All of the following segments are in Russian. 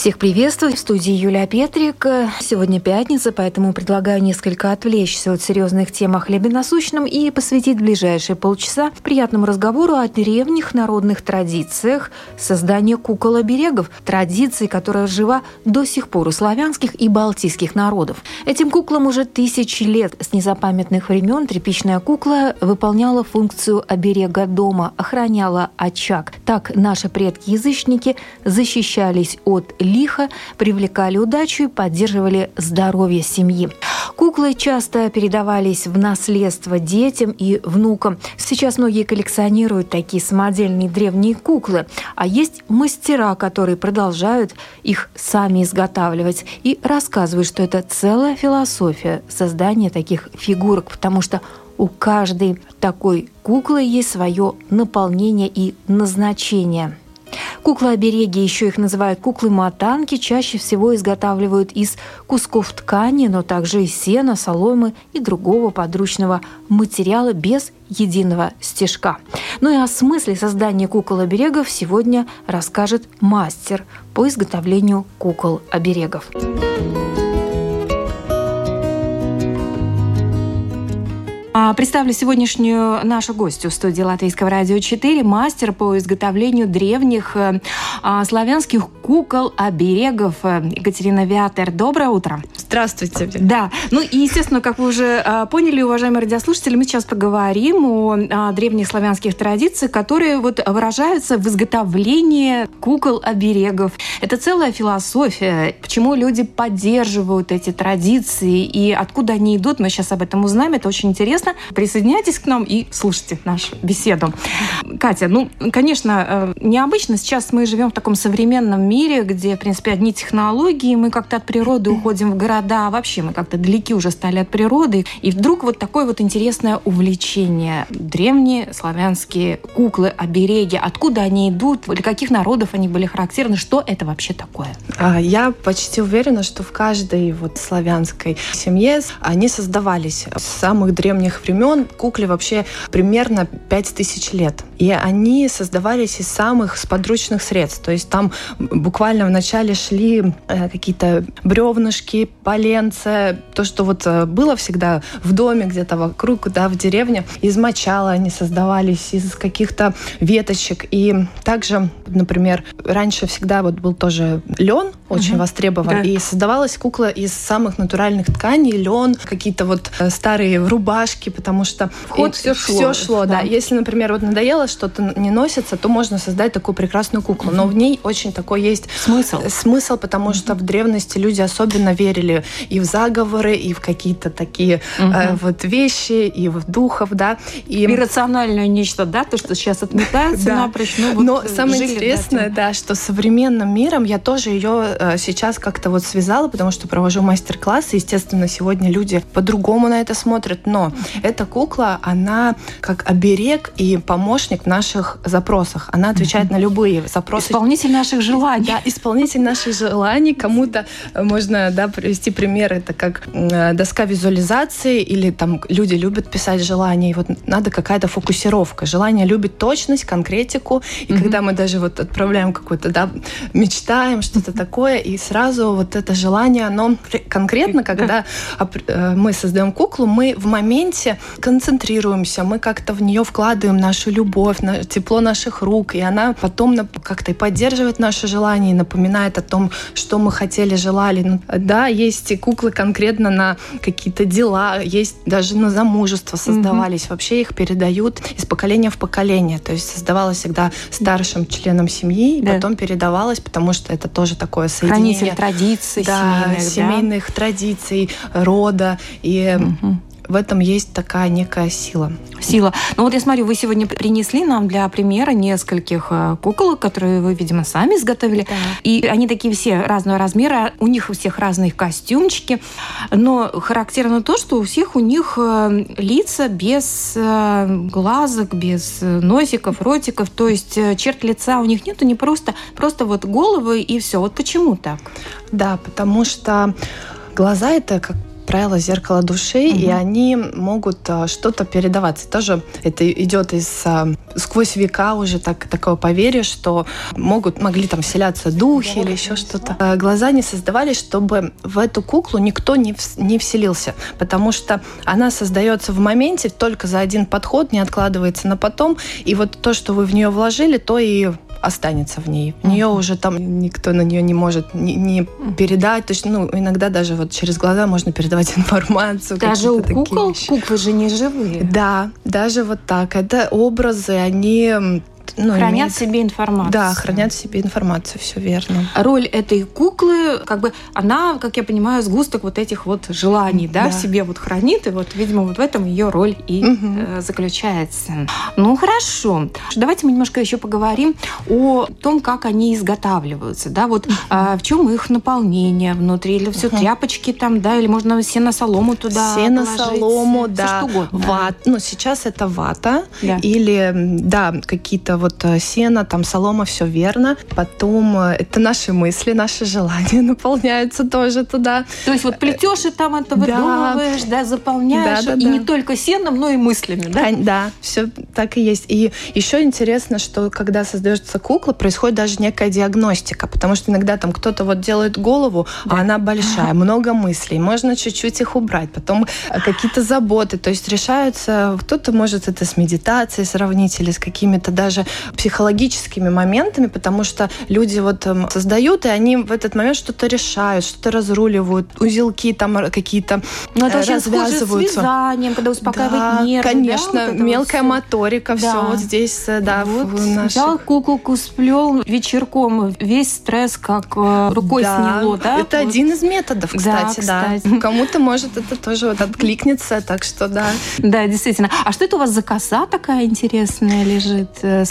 Всех приветствую. В студии Юлия Петрик. Сегодня пятница, поэтому предлагаю несколько отвлечься от серьезных тем о хлебе насущном и посвятить ближайшие полчаса приятному разговору о древних народных традициях создания кукол-оберегов, традиции, которая жива до сих пор у славянских и балтийских народов. Этим куклам уже тысячи лет. С незапамятных времен тряпичная кукла выполняла функцию оберега дома, охраняла очаг. Так наши предки-язычники защищались от лихо, привлекали удачу и поддерживали здоровье семьи. Куклы часто передавались в наследство детям и внукам. Сейчас многие коллекционируют такие самодельные древние куклы, а есть мастера, которые продолжают их сами изготавливать и рассказывают, что это целая философия создания таких фигурок, потому что у каждой такой куклы есть свое наполнение и назначение. Куклы-обереги, еще их называют куклы-мотанки, чаще всего изготавливают из кусков ткани, но также из сена, соломы и другого подручного материала без единого стежка. Ну и о смысле создания кукол-оберегов сегодня расскажет мастер по изготовлению кукол-оберегов. А, представлю сегодняшнюю нашу гостью в студии Латвийского радио 4, мастер по изготовлению древних э, а, славянских кукол, оберегов э, Екатерина Вятер. Доброе утро. Здравствуйте. Да. Ну и, естественно, как вы уже а, поняли, уважаемые радиослушатели, мы сейчас поговорим о древних славянских традициях, которые вот выражаются в изготовлении кукол-оберегов. Это целая философия. Почему люди поддерживают эти традиции и откуда они идут, мы сейчас об этом узнаем. Это очень интересно интересно. Присоединяйтесь к нам и слушайте нашу беседу. Катя, ну, конечно, э, необычно. Сейчас мы живем в таком современном мире, где, в принципе, одни технологии, мы как-то от природы уходим в города, а вообще мы как-то далеки уже стали от природы. И вдруг вот такое вот интересное увлечение. Древние славянские куклы, обереги. Откуда они идут? Для каких народов они были характерны? Что это вообще такое? А, я почти уверена, что в каждой вот славянской семье они создавались с самых древних древних времен кукле вообще примерно 5000 лет. И они создавались из самых сподручных средств. То есть там буквально вначале шли э, какие-то бревнышки, поленца, то, что вот э, было всегда в доме где-то вокруг, да, в деревне. Из мочала они создавались, из каких-то веточек. И также, например, раньше всегда вот был тоже лен, очень угу. востребован. Да. И создавалась кукла из самых натуральных тканей, лен, какие-то вот э, старые рубашки, потому что вход все шло. Все шло, да. да. Если, например, вот надоело что-то не носится, то можно создать такую прекрасную куклу. Но в ней очень такой есть смысл. Смысл, потому что в древности люди особенно верили и в заговоры, и в какие-то такие э, вот вещи, и в духов, да. И иррациональное нечто, да, то, что сейчас отметается да. напрочь. Ну, вот Но самое интересное, да, что современным миром я тоже ее э, сейчас как-то вот связала, потому что провожу мастер-классы. Естественно, сегодня люди по-другому на это смотрят, но эта кукла, она как оберег и помощник в наших запросах. Она отвечает mm-hmm. на любые запросы. Исполнитель наших желаний. Да, исполнитель наших желаний. Кому-то можно да, привести пример. Это как доска визуализации или там люди любят писать желания. И вот надо какая-то фокусировка. Желание любит точность, конкретику. И mm-hmm. когда мы даже вот отправляем какой-то, да, мечтаем что-то такое, и сразу вот это желание, оно конкретно, когда э, мы создаем куклу, мы в моменте концентрируемся, мы как-то в нее вкладываем нашу любовь, тепло наших рук, и она потом как-то и поддерживает наши желания, и напоминает о том, что мы хотели, желали. Ну, да, есть и куклы конкретно на какие-то дела, есть даже на замужество создавались. Mm-hmm. Вообще их передают из поколения в поколение. То есть создавалось всегда старшим членом семьи, и да. потом передавалось, потому что это тоже такое соединение. Хранитель традиций да, семейных, семейных да? традиций, рода. И угу в этом есть такая некая сила. Сила. Ну вот я смотрю, вы сегодня принесли нам для примера нескольких э, кукол, которые вы, видимо, сами изготовили. Да. И они такие все разного размера, у них у всех разные костюмчики. Но характерно то, что у всех у них э, лица без э, глазок, без носиков, ротиков. То есть черт лица у них нету, не просто, просто вот головы и все. Вот почему так? Да, потому что глаза это как правило, зеркало души, угу. и они могут а, что-то передаваться. Тоже это идет из а, сквозь века уже так, такое поверье, что могут, могли там вселяться духи да, или еще что-то. А, глаза не создавались, чтобы в эту куклу никто не, в, не вселился, потому что она создается в моменте только за один подход, не откладывается на потом, и вот то, что вы в нее вложили, то и останется в ней. В нее уже там никто на нее не может не, не передать. То есть, ну, иногда даже вот через глаза можно передавать информацию. Даже у кукол куклы же не живые. Да, даже вот так. Это образы, они ну, хранят имеет... себе информацию. Да, хранят себе информацию, все верно. Роль этой куклы, как бы, она, как я понимаю, сгусток вот этих вот желаний, да, да. в себе вот хранит, и вот, видимо, вот в этом ее роль и угу. э, заключается. Ну, хорошо. Давайте мы немножко еще поговорим о том, как они изготавливаются, да, вот угу. э, в чем их наполнение внутри, или все угу. тряпочки там, да, или можно сено-солому туда Сено-солому, да. Все, что угодно. Ват. Ну, сейчас это вата, да. или, да, какие-то вот э, сено, там солома, все верно. Потом э, это наши мысли, наши желания наполняются тоже туда. То есть вот плетешь и там это выдумываешь, да, да заполняешь. Да, да, и да. не только сеном, но и мыслями, да? Да, все так и есть. И еще интересно, что когда создается кукла, происходит даже некая диагностика, потому что иногда там кто-то вот делает голову, а да. а она большая, много мыслей, можно чуть-чуть их убрать, потом э, какие-то заботы, то есть решаются, кто-то может это с медитацией сравнить или с какими-то даже психологическими моментами, потому что люди вот эм, создают, и они в этот момент что-то решают, что-то разруливают, узелки там какие-то ну, это очень развязываются. с вязанием, когда успокаивает да, нервы. конечно, да, вот мелкая вот моторика, да. все вот здесь, э, да. Вот, наших... Взял куколку, сплел вечерком, весь стресс как э, рукой да. сняло, да? Это вот. один из методов, кстати, да. Кстати. да. Кому-то может это тоже вот откликнется, так что да. Да, действительно. А что это у вас за коса такая интересная лежит?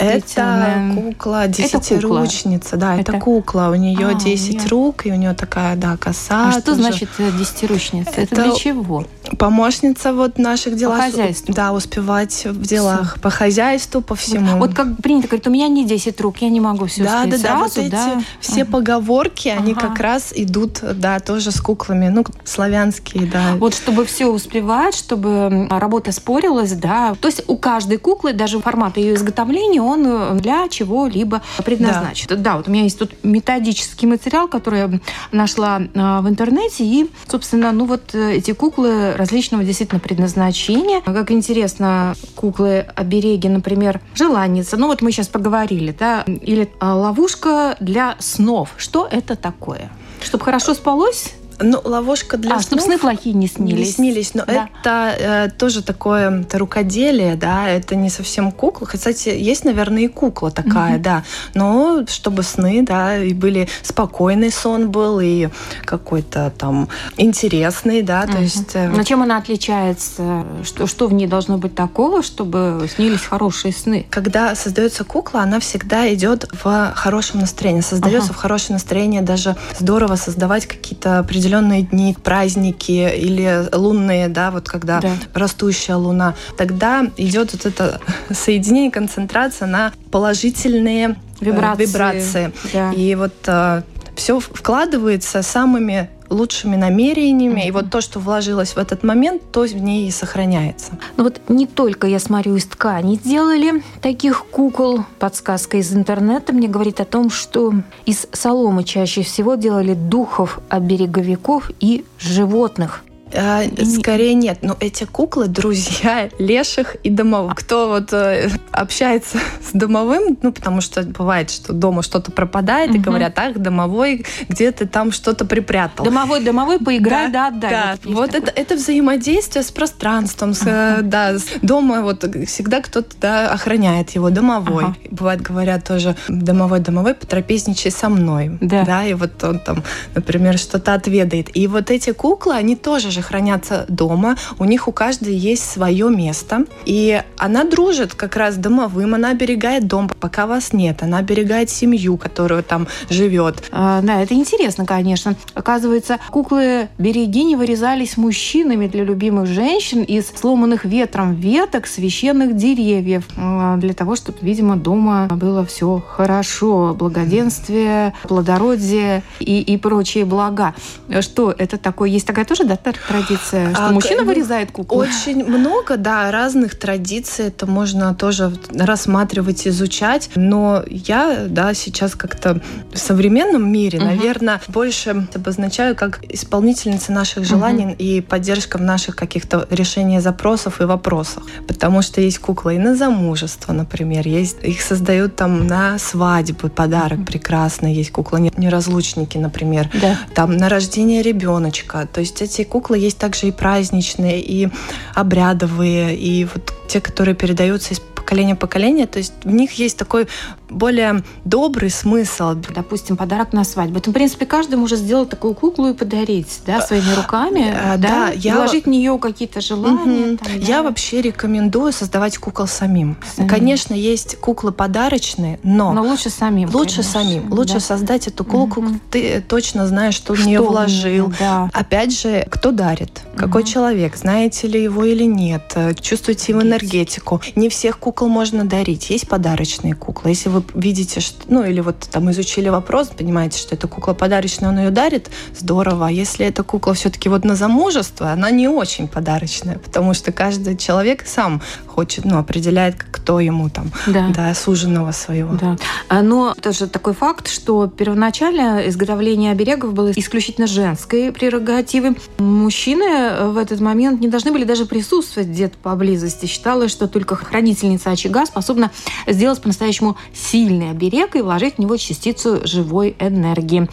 Это кукла, десятиручница, да, это, это кукла. У нее а, 10 нее... рук, и у нее такая, да, коса. А что тоже. значит э, десятиручница? Это, это для чего? Помощница вот наших делах. По хозяйству. Да, успевать в делах. Все. По хозяйству, по всему. Вот, вот как принято говорить, у меня не 10 рук, я не могу все да, успеть да, сразу, да, вот эти да? все ага. поговорки, они ага. как раз идут, да, тоже с куклами, ну, славянские, да. Вот чтобы все успевать, чтобы работа спорилась, да. То есть у каждой куклы, даже формат ее изготовления, он э, для чего-либо предназначен. Да. да, вот у меня есть тут методический материал, который я нашла а, в интернете, и, собственно, ну вот э, эти куклы различного действительно предназначения. Как интересно, куклы-обереги, например, желанница. Ну вот мы сейчас поговорили, да, или а, ловушка для снов. Что это такое? Чтобы хорошо спалось? Ну, ловушка для а, снов. чтобы сны плохие не снились. Не снились, но да. это э, тоже такое это рукоделие, да, это не совсем кукла. Кстати, есть, наверное, и кукла такая, угу. да, но чтобы сны, да, и были спокойный сон был, и какой-то там интересный, да, угу. то есть... Э... Но чем она отличается? Что, что в ней должно быть такого, чтобы снились хорошие сны? Когда создается кукла, она всегда идет в хорошем настроении, создается ага. в хорошее настроение, даже здорово создавать какие-то определенные определенные дни, праздники или лунные, да, вот когда да. растущая луна, тогда идет вот это соединение, концентрация на положительные э, вибрации. вибрации. Да. И вот э, все вкладывается самыми лучшими намерениями, mm-hmm. и вот то, что вложилось в этот момент, то в ней и сохраняется. Ну вот не только, я смотрю, из ткани сделали таких кукол. Подсказка из интернета мне говорит о том, что из соломы чаще всего делали духов, обереговиков и животных. А, скорее нет, но эти куклы друзья леших и домовых. Кто вот э, общается с домовым, ну потому что бывает, что дома что-то пропадает угу. и говорят, ах, домовой, где ты там что-то припрятал. Домовой, домовой, поиграй, да, да. Да, вот, вот это, это взаимодействие с пространством, с, ага. да, с дома вот всегда кто-то да, охраняет его, домовой. Ага. Бывает, говорят тоже, домовой, домовой, потрапезничай со мной. Да. да. И вот он там, например, что-то отведает. И вот эти куклы, они тоже же же хранятся дома, у них у каждой есть свое место, и она дружит как раз домовым, она оберегает дом, пока вас нет, она оберегает семью, которую там живет. А, да, это интересно, конечно. Оказывается, куклы-берегини вырезались мужчинами для любимых женщин из сломанных ветром веток священных деревьев, а, для того, чтобы, видимо, дома было все хорошо, благоденствие, плодородие и, и прочие блага. Что это такое? Есть такая тоже да, традиция, что а, мужчина вырезает куклу? Очень много, да, разных традиций. Это можно тоже рассматривать, изучать. Но я, да, сейчас как-то в современном мире, угу. наверное, больше обозначаю как исполнительница наших желаний угу. и поддержка в наших каких-то решениях запросов и вопросах. Потому что есть куклы и на замужество, например, есть их создают там на свадьбы, подарок прекрасный, есть куклы неразлучники, например, да. там на рождение ребеночка. То есть эти куклы есть также и праздничные, и обрядовые, и вот те, которые передаются из поколения в поколение. То есть в них есть такой более добрый смысл. Допустим, подарок на свадьбу. Это, в принципе, каждый может сделать такую куклу и подарить, да, своими руками, а, да, да я... вложить в нее какие-то желания. Угу. Там, да? Я вообще рекомендую создавать кукол самим. самим. Конечно, есть куклы подарочные, но... Но лучше самим, Лучше конечно. самим. Лучше да. создать эту куклу, угу. ты точно знаешь, что, что в нее вложил. Да. Опять же, кто дарит? Какой угу. человек? Знаете ли его или нет? Чувствуете его энергетику? Не всех кукол можно дарить. Есть подарочные куклы. Если вы видите, что, ну или вот там изучили вопрос, понимаете, что эта кукла подарочная, он ее дарит, здорово. А если эта кукла все-таки вот на замужество, она не очень подарочная, потому что каждый человек сам хочет, ну, определяет, кто ему там, да, да суженого своего. Да. А, но тоже такой факт, что первоначально изготовление оберегов было исключительно женской прерогативой. Мужчины в этот момент не должны были даже присутствовать где-то поблизости. Считалось, что только хранительница очага способна сделать по-настоящему сильный оберег и вложить в него частицу живой энергии.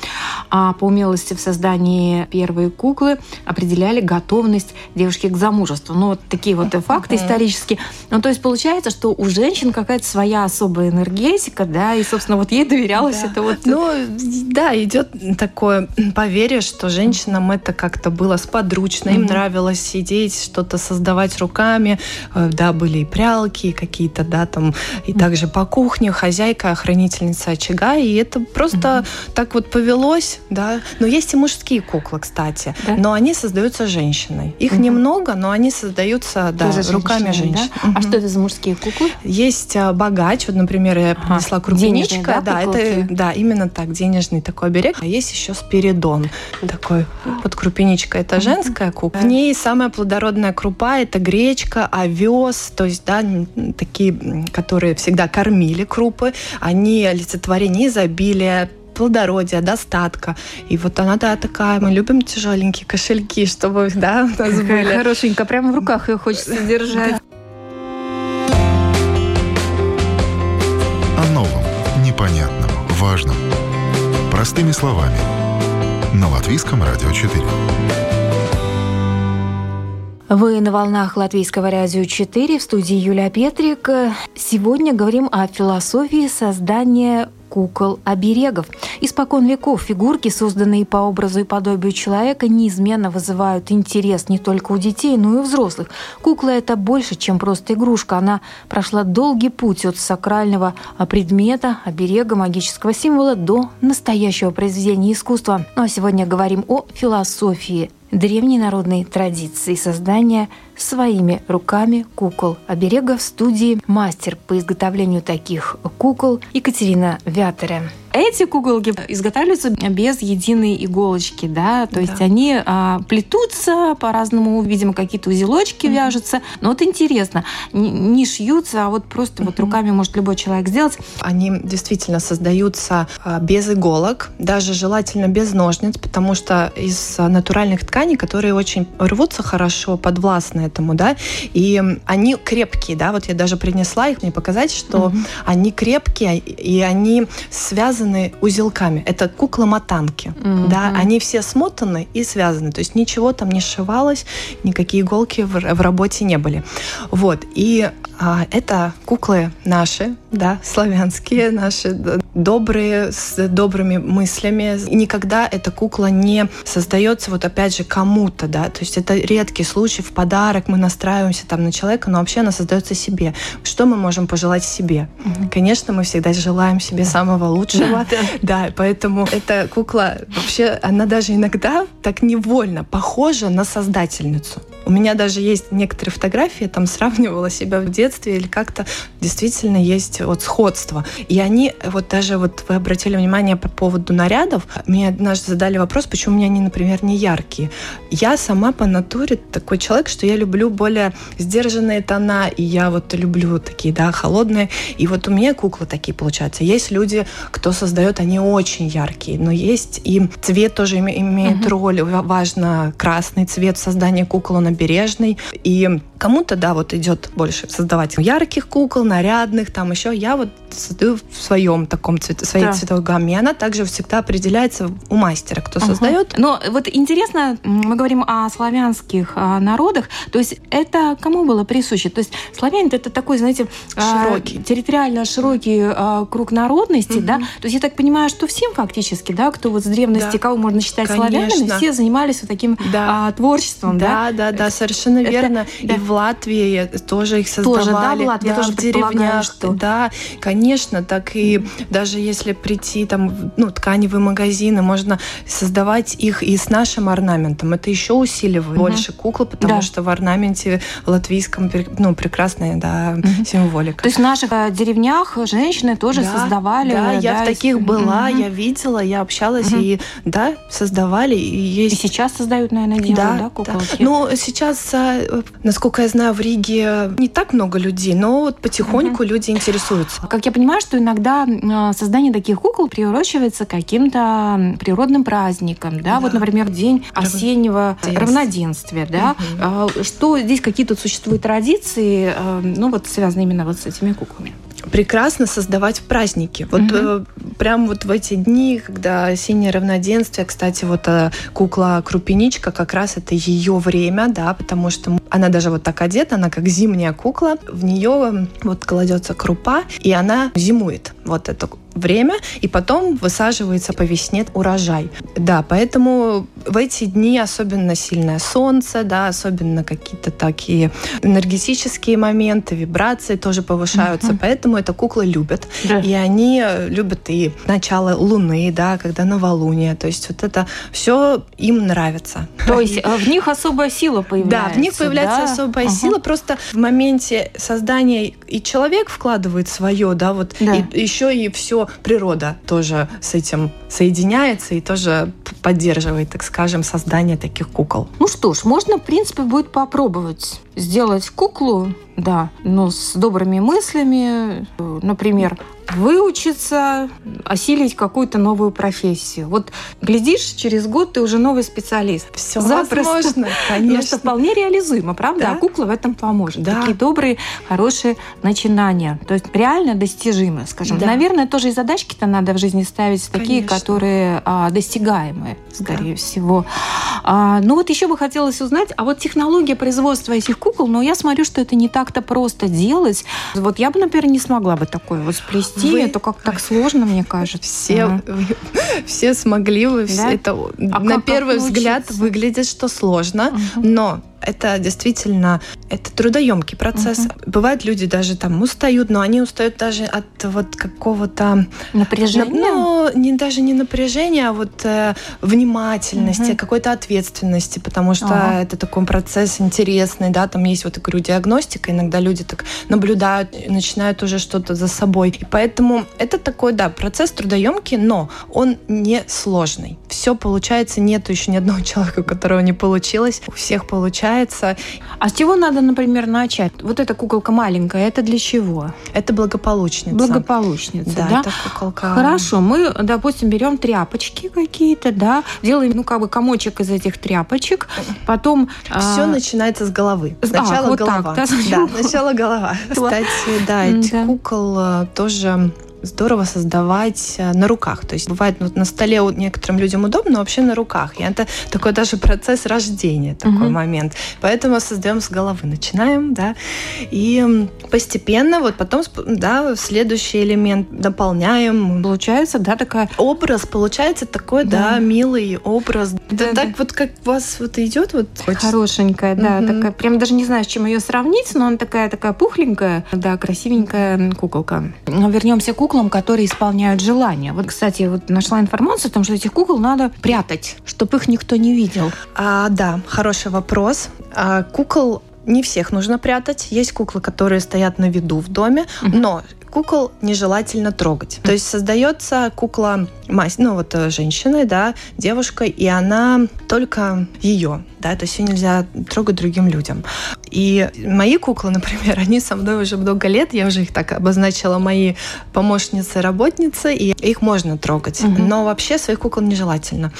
А по умелости в создании первой куклы определяли готовность девушки к замужеству. Ну, вот такие вот факты исторические. Ну, то есть получается, что у женщин какая-то своя особая энергетика, да, и, собственно, вот ей доверялось да. это вот. Ну, да, идет такое поверье, что женщинам это как-то было сподручно, им нравилось сидеть, что-то создавать руками, э, да, были и прялки, какие-то, да, там, и также по кухне хозяйка, хранительница очага, и это просто так вот повелось, да. Но есть и мужские куклы, кстати, да? но они создаются женщиной. Их немного, но они создаются, да, Тоже руками женщин. Да? Угу. А что это за мужские куклы? Есть а, богач. Вот, например, я принесла крупничка. да, да это да, именно так, денежный такой оберег. А есть еще спиридон. Такой вот крупиничка. Это женская кукла. В ней самая плодородная крупа это гречка, овес, то есть, да, такие, которые всегда кормили крупы. Они олицетворение изобилия, плодородия, достатка. И вот она, да, такая, мы любим тяжеленькие кошельки, чтобы, да, у нас были. Хорошенько, прямо в руках ее хочется держать. непонятном, важном. Простыми словами. На Латвийском радио 4. Вы на волнах Латвийского радио 4 в студии Юлия Петрик. Сегодня говорим о философии создания кукол-оберегов. Испокон веков фигурки, созданные по образу и подобию человека, неизменно вызывают интерес не только у детей, но и у взрослых. Кукла – это больше, чем просто игрушка. Она прошла долгий путь от сакрального предмета, оберега, магического символа до настоящего произведения искусства. Ну а сегодня говорим о философии древней народной традиции создания своими руками кукол. Оберега в студии мастер по изготовлению таких кукол Екатерина Вятеря эти куколки изготавливаются без единой иголочки, да, то да. есть они а, плетутся по-разному, видимо, какие-то узелочки mm-hmm. вяжутся. Но вот интересно, не, не шьются, а вот просто mm-hmm. вот руками может любой человек сделать. Они действительно создаются а, без иголок, даже желательно без ножниц, потому что из натуральных тканей, которые очень рвутся хорошо, подвластны этому, да, и они крепкие, да, вот я даже принесла их мне показать, что mm-hmm. они крепкие и они связаны связаны узелками. Это куклы-мотанки. Mm-hmm. Да, они все смотаны и связаны. То есть ничего там не сшивалось, никакие иголки в, в работе не были. Вот. И а, это куклы наши, да, славянские, наши добрые, с добрыми мыслями. И никогда эта кукла не создается вот опять же кому-то, да, то есть это редкий случай, в подарок мы настраиваемся там на человека, но вообще она создается себе. Что мы можем пожелать себе? Угу. Конечно, мы всегда желаем себе самого лучшего, да, поэтому эта кукла вообще, она даже иногда так невольно похожа на создательницу. У меня даже есть некоторые фотографии, я там сравнивала себя в детстве или как-то действительно есть вот сходство. И они, вот даже вот вы обратили внимание по поводу нарядов, мне однажды задали вопрос, почему у меня они, например, не яркие. Я сама по натуре такой человек, что я люблю более сдержанные тона, и я вот люблю такие, да, холодные. И вот у меня куклы такие получаются. Есть люди, кто создает, они очень яркие, но есть и цвет тоже имеет uh-huh. роль. Важно красный цвет создания кукол, он обережный. И кому-то, да, вот идет больше создавать ярких кукол, нарядных, там еще. Я вот создаю в своем таком цвете, своей да. цветовой гамме. И она также всегда определяется у мастера, кто uh-huh. создает. Но вот интересно, мы говорим о славянских а, народах, то есть это кому было присуще? То есть славяне это такой, знаете, а, широкий. территориально широкий а, круг народности, uh-huh. да? То есть я так понимаю, что всем фактически, да, кто вот с древности, да. кого можно считать Конечно. славянами, все занимались вот таким да. творчеством, да? Да, да, да, совершенно верно. Это, И в Латвии тоже их создавали. Тоже, да, в Латвии да, тоже в деревнях. Что... Да, конечно, так и даже если прийти там, ну, тканевые магазины, можно создавать их и с нашим орнаментом. Это еще усиливает угу. больше куклы, потому да. что в орнаменте латвийском, ну, прекрасная, да, угу. символика. То есть в наших э, деревнях женщины тоже да, создавали. Да, я в таких была, угу. я видела, я общалась угу. и, да, создавали. И, есть... и сейчас создают, наверное, делают, да, да куколки? Да. Ну, сейчас, э, насколько я знаю, в Риге не так много людей, но вот потихоньку угу. люди интересуются. Как я понимаю, что иногда э, создание таких кукол приурочивается к каким-то природным праздникам, да, да. вот, например, день осеннего равноденствия, да. Угу. Что здесь какие-то существуют традиции, э, ну вот связанные именно вот с этими куклами? Прекрасно создавать праздники. Вот угу. прям вот в эти дни, когда осеннее равноденствие, кстати, вот э, кукла Крупиничка, как раз это ее время, да, потому что она даже вот так одета, она как зимняя кукла, в нее вот кладется крупа, и она зимует. Вот это время, и потом высаживается по весне урожай. Да, поэтому в эти дни особенно сильное солнце, да, особенно какие-то такие энергетические моменты, вибрации тоже повышаются, uh-huh. поэтому это куклы любят. Да. И они любят и начало луны, да, когда новолуние, то есть вот это все им нравится. То есть э, в них особая сила появляется. Да, в них появляется да? особая uh-huh. сила, просто в моменте создания и человек вкладывает свое, да, вот да. И, еще и все природа тоже с этим соединяется и тоже поддерживает, так скажем, создание таких кукол. Ну что ж, можно, в принципе, будет попробовать сделать куклу, да, но с добрыми мыслями, например, выучиться, осилить какую-то новую профессию. Вот глядишь, через год ты уже новый специалист. Все Запросто. возможно, конечно. Это вполне реализуемо, правда? Да? А кукла в этом поможет. Да. Такие добрые, хорошие начинания. То есть реально достижимы, скажем. Да. Наверное, тоже и задачки-то надо в жизни ставить конечно. такие, которые а, достигаемые, скорее да. всего. А, ну вот еще бы хотелось узнать, а вот технология производства этих кукол, ну я смотрю, что это не так-то просто делать. Вот я бы, например, не смогла бы такое вот сплести, Вы... это как так сложно, мне кажется. Все, ага. все смогли, вы да? все это а на первый взгляд выглядит, что сложно, угу. но это действительно это трудоемкий процесс. Угу. Бывают люди даже там устают, но они устают даже от вот какого-то напряжения. Ну, не даже не напряжения, а вот э, внимательности, угу. какой-то ответственности, потому что ага. это такой процесс интересный, да, там есть вот я говорю диагностика, иногда люди так наблюдают, начинают уже что-то за собой, и поэтому это такой да процесс трудоемкий, но он не сложный. Все получается, нету еще ни одного человека, у которого не получилось, у всех получается получается. А с чего надо, например, начать? Вот эта куколка маленькая, это для чего? Это благополучница. Благополучница, да? да? это куколка. Хорошо, мы, допустим, берем тряпочки какие-то, да, делаем, ну, как бы комочек из этих тряпочек, потом... Все а... начинается с головы. Сначала а, вот голова. Так, да, да, сначала голова. Кстати, да, этих кукол э, тоже здорово создавать э, на руках. То есть бывает ну, на столе некоторым людям удобно, но вообще на руках. И это такой даже процесс рождения, такой угу. момент. Поэтому создаем с головы, начинаем, да, и постепенно вот потом, да, следующий элемент дополняем. Получается, да, такая... Образ получается такой, да, да милый образ. Да, да, так да. вот как у вас вот идет вот... Хорошенькая, да, угу. такая, прям даже не знаю, с чем ее сравнить, но она такая, такая пухленькая, да, красивенькая куколка. Вернемся к куклам, которые исполняют желания. Вот, кстати, вот нашла информацию о том, что этих кукол надо прятать, чтобы их никто не видел. А, да, хороший вопрос. А, кукол не всех нужно прятать. Есть куклы, которые стоят на виду в доме, но кукол нежелательно трогать. То есть создается кукла мать, ну вот э, женщины, да, девушка, и она только ее, да, то есть ее нельзя трогать другим людям. И мои куклы, например, они со мной уже много лет, я уже их так обозначила, мои помощницы, работницы, и их можно трогать, угу. но вообще своих кукол нежелательно.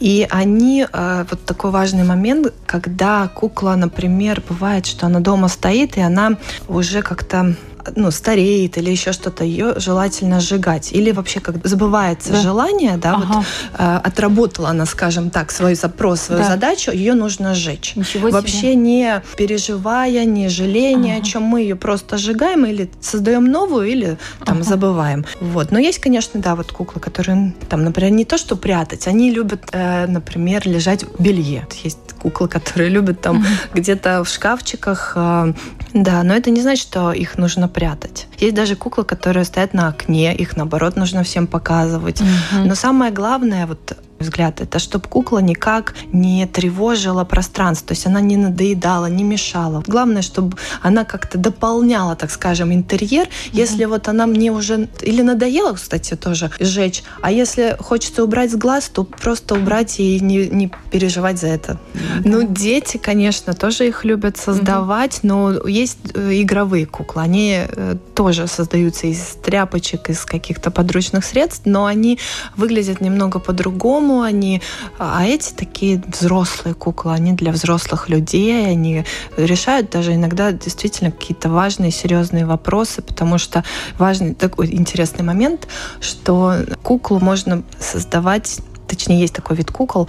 И они, э, вот такой важный момент, когда кукла, например, бывает, что она дома стоит, и она уже как-то ну, стареет или еще что-то, ее желательно сжигать. Или вообще, как забывается да. желание, да, ага. вот э, отработала она, скажем так, свой запрос, свою да. задачу, ее нужно сжечь. Ничего себе. Вообще не переживая, не жалея ага. ни о чем, мы ее просто сжигаем или создаем новую, или там ага. забываем. Вот. Но есть, конечно, да, вот куклы, которые там, например, не то, что прятать, они любят, э, например, лежать в белье. Есть куклы, которые любят там ага. где-то в шкафчиках, э, да, но это не значит, что их нужно прятать. Есть даже куклы, которые стоят на окне, их наоборот нужно всем показывать. Угу. Но самое главное, вот взгляд, это чтобы кукла никак не тревожила пространство, то есть она не надоедала, не мешала. Главное, чтобы она как-то дополняла, так скажем, интерьер. Mm-hmm. Если вот она мне уже или надоела, кстати, тоже сжечь, а если хочется убрать с глаз, то просто убрать и не, не переживать за это. Mm-hmm. Ну, дети, конечно, тоже их любят создавать, mm-hmm. но есть э, игровые куклы, они э, тоже создаются из тряпочек, из каких-то подручных средств, но они выглядят немного по-другому, по они... А эти такие взрослые куклы, они для взрослых людей, они решают даже иногда действительно какие-то важные, серьезные вопросы, потому что важный такой интересный момент, что куклу можно создавать точнее, есть такой вид кукол,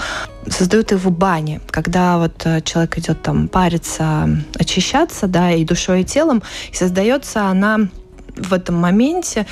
создают их в бане, когда вот э, человек идет там париться, очищаться, да, и душой, и телом, и создается она в этом моменте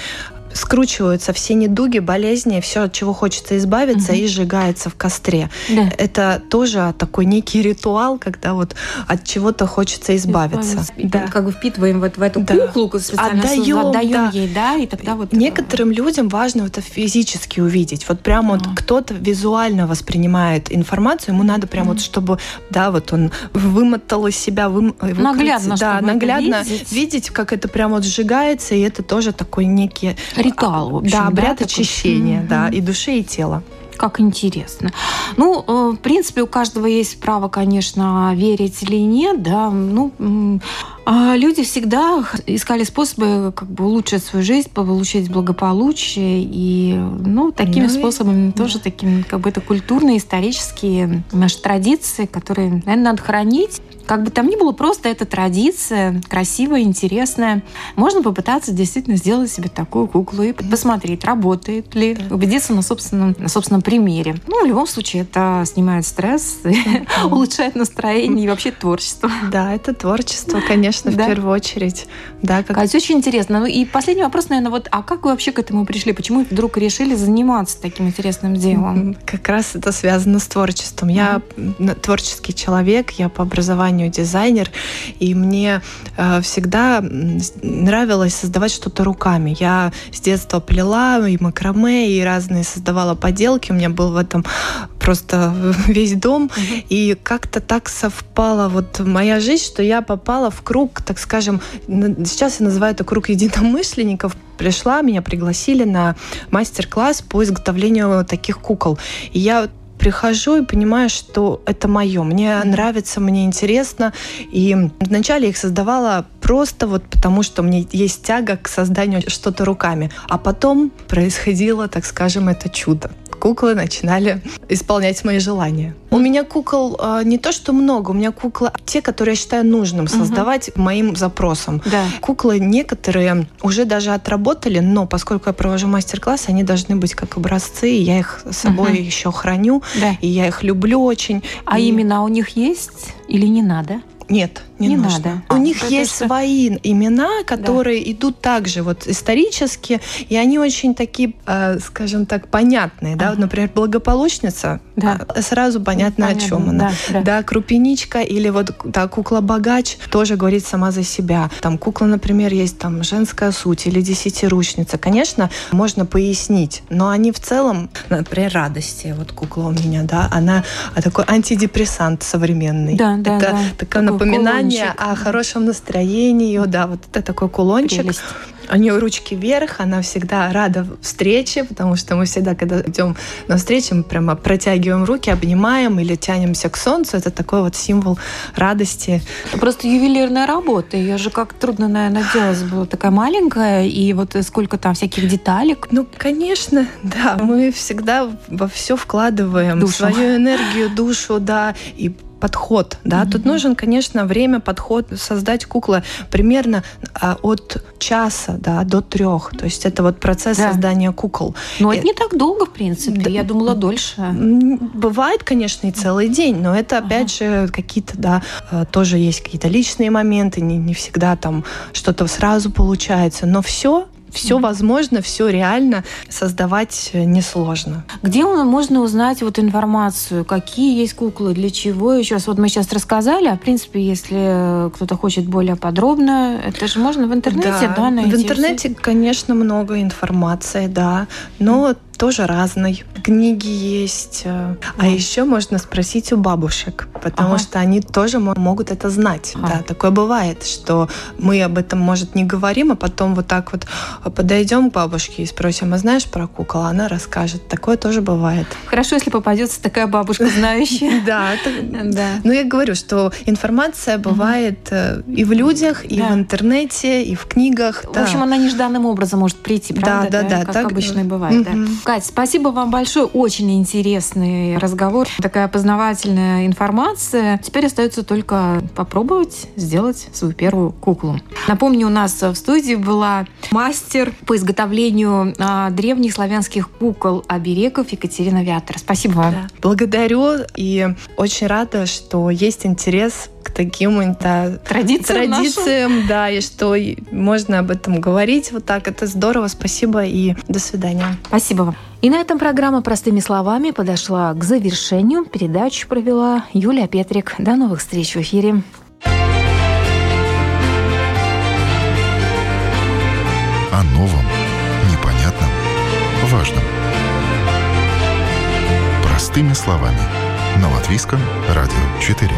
скручиваются все недуги, болезни, все, от чего хочется избавиться, угу. и сжигается в костре. Да. Это тоже такой некий ритуал, когда вот от чего-то хочется избавиться. Да. Как бы впитываем вот в эту да. куклу, специально отдаем, отдаем да. ей, да, и тогда вот... Некоторым людям важно это физически увидеть. Вот прям а. вот кто-то визуально воспринимает информацию, ему надо прям mm. вот, чтобы, да, вот он вымотал из себя, вы, наглядно, да, наглядно видеть. видеть, как это прям вот сжигается, и это тоже такой некий Ритуал, в общем. Да, обряд да, очищения, такой? да, и души, и тела как интересно. Ну, э, в принципе, у каждого есть право, конечно, верить или нет, да. Ну, а люди всегда искали способы как бы улучшить свою жизнь, получить благополучие. И ну, такими ну, способами да. тоже такими, как бы это культурные, исторические наши традиции, которые, наверное, надо хранить. Как бы там ни было, просто это традиция, красивая, интересная. Можно попытаться действительно сделать себе такую куклу и посмотреть, работает ли, убедиться на собственном, на собственном примере. Ну, в любом случае, это снимает стресс, улучшает настроение и вообще творчество. Да, это творчество, конечно, в первую очередь. Да, как... Катя, очень интересно. Ну и последний вопрос, наверное, вот, а как вы вообще к этому пришли? Почему вдруг решили заниматься таким интересным делом? Как раз это связано с творчеством. Я творческий человек, я по образованию образованию дизайнер, и мне э, всегда нравилось создавать что-то руками. Я с детства плела и макраме, и разные создавала поделки. У меня был в этом просто весь дом. И как-то так совпала вот моя жизнь, что я попала в круг, так скажем, сейчас я называю это круг единомышленников. Пришла, меня пригласили на мастер-класс по изготовлению таких кукол. И я прихожу и понимаю, что это мое. Мне нравится, мне интересно. И вначале их создавала просто вот потому, что мне есть тяга к созданию что-то руками. А потом происходило, так скажем, это чудо куклы начинали исполнять мои желания. У меня кукол э, не то, что много, у меня куклы те, которые я считаю нужным создавать угу. моим запросам. Да. Куклы некоторые уже даже отработали, но поскольку я провожу мастер-класс, они должны быть как образцы, и я их с собой угу. еще храню, да. и я их люблю очень. А и... имена у них есть или не надо? Нет, не, не нужно. надо. У а, них есть что... свои имена, которые да. идут также вот исторически, и они очень такие, э, скажем так, понятные. Да? Вот, например, благополучница, да. э, сразу понятно, Понятно, о чем она. Да, да. да, крупиничка или вот да, кукла богач тоже говорит сама за себя. Там кукла, например, есть там женская суть или десятиручница. Конечно, можно пояснить, но они в целом, например, радости. Вот кукла у меня, да, она такой антидепрессант современный. Да, да, это да. такое напоминание кулончик. о хорошем настроении. Да, вот это такой кулончик. Прелесть. У нее ручки вверх, она всегда рада встрече, потому что мы всегда, когда идем на встречу, мы прямо протягиваем руки, обнимаем или тянемся к солнцу. Это такой вот символ радости. Просто ювелирная работа. Ее же как трудно, наверное, делать. Была такая маленькая, и вот сколько там всяких деталек. Ну, конечно, да. Мы всегда во все вкладываем душу. свою энергию, душу, да, и подход, да. Mm-hmm. Тут нужен, конечно, время, подход, создать куклы примерно а, от часа, да, до трех. То есть это вот процесс да. создания кукол. Но это не так долго, в принципе. Да, Я думала дольше. Бывает, конечно, и целый день, но это опять ага. же какие-то, да, э, тоже есть какие-то личные моменты, не, не всегда там что-то сразу получается, но все все возможно, все реально, создавать э, несложно. Где можно узнать вот информацию, какие есть куклы, для чего еще? Вот мы сейчас рассказали, а в принципе, если кто-то хочет более подробно, это же можно в интернете, да, да найти? В интернете, конечно, много информации, да, но тоже разной. Книги есть. Mm. А еще можно спросить у бабушек, потому ага. что они тоже могут это знать. Ага. Да, такое бывает, что мы об этом, может, не говорим, а потом вот так вот подойдем к бабушке и спросим, а знаешь про кукол? Она расскажет. Такое тоже бывает. Хорошо, если попадется такая бабушка знающая. Да, ну я говорю, что информация бывает э, и в людях, и в интернете, и в книгах. В общем, она нежданным образом может прийти, правда? Да, да, да. Как обычно бывает. Кать, спасибо вам большое. Очень интересный разговор. Такая познавательная информация. Теперь остается только попробовать сделать свою первую куклу. Напомню, у нас в студии была мастер по изготовлению а, древних славянских кукол оберегов Екатерина Вятер. Спасибо вам. Да. Благодарю и очень рада, что есть интерес к таким да, традициям, традициям да, и что можно об этом говорить вот так. Это здорово. Спасибо и до свидания. Спасибо вам. И на этом программа «Простыми словами» подошла к завершению. Передачу провела Юлия Петрик. До новых встреч в эфире. О новом, непонятном, важном. Простыми словами. На Латвийском радио 4.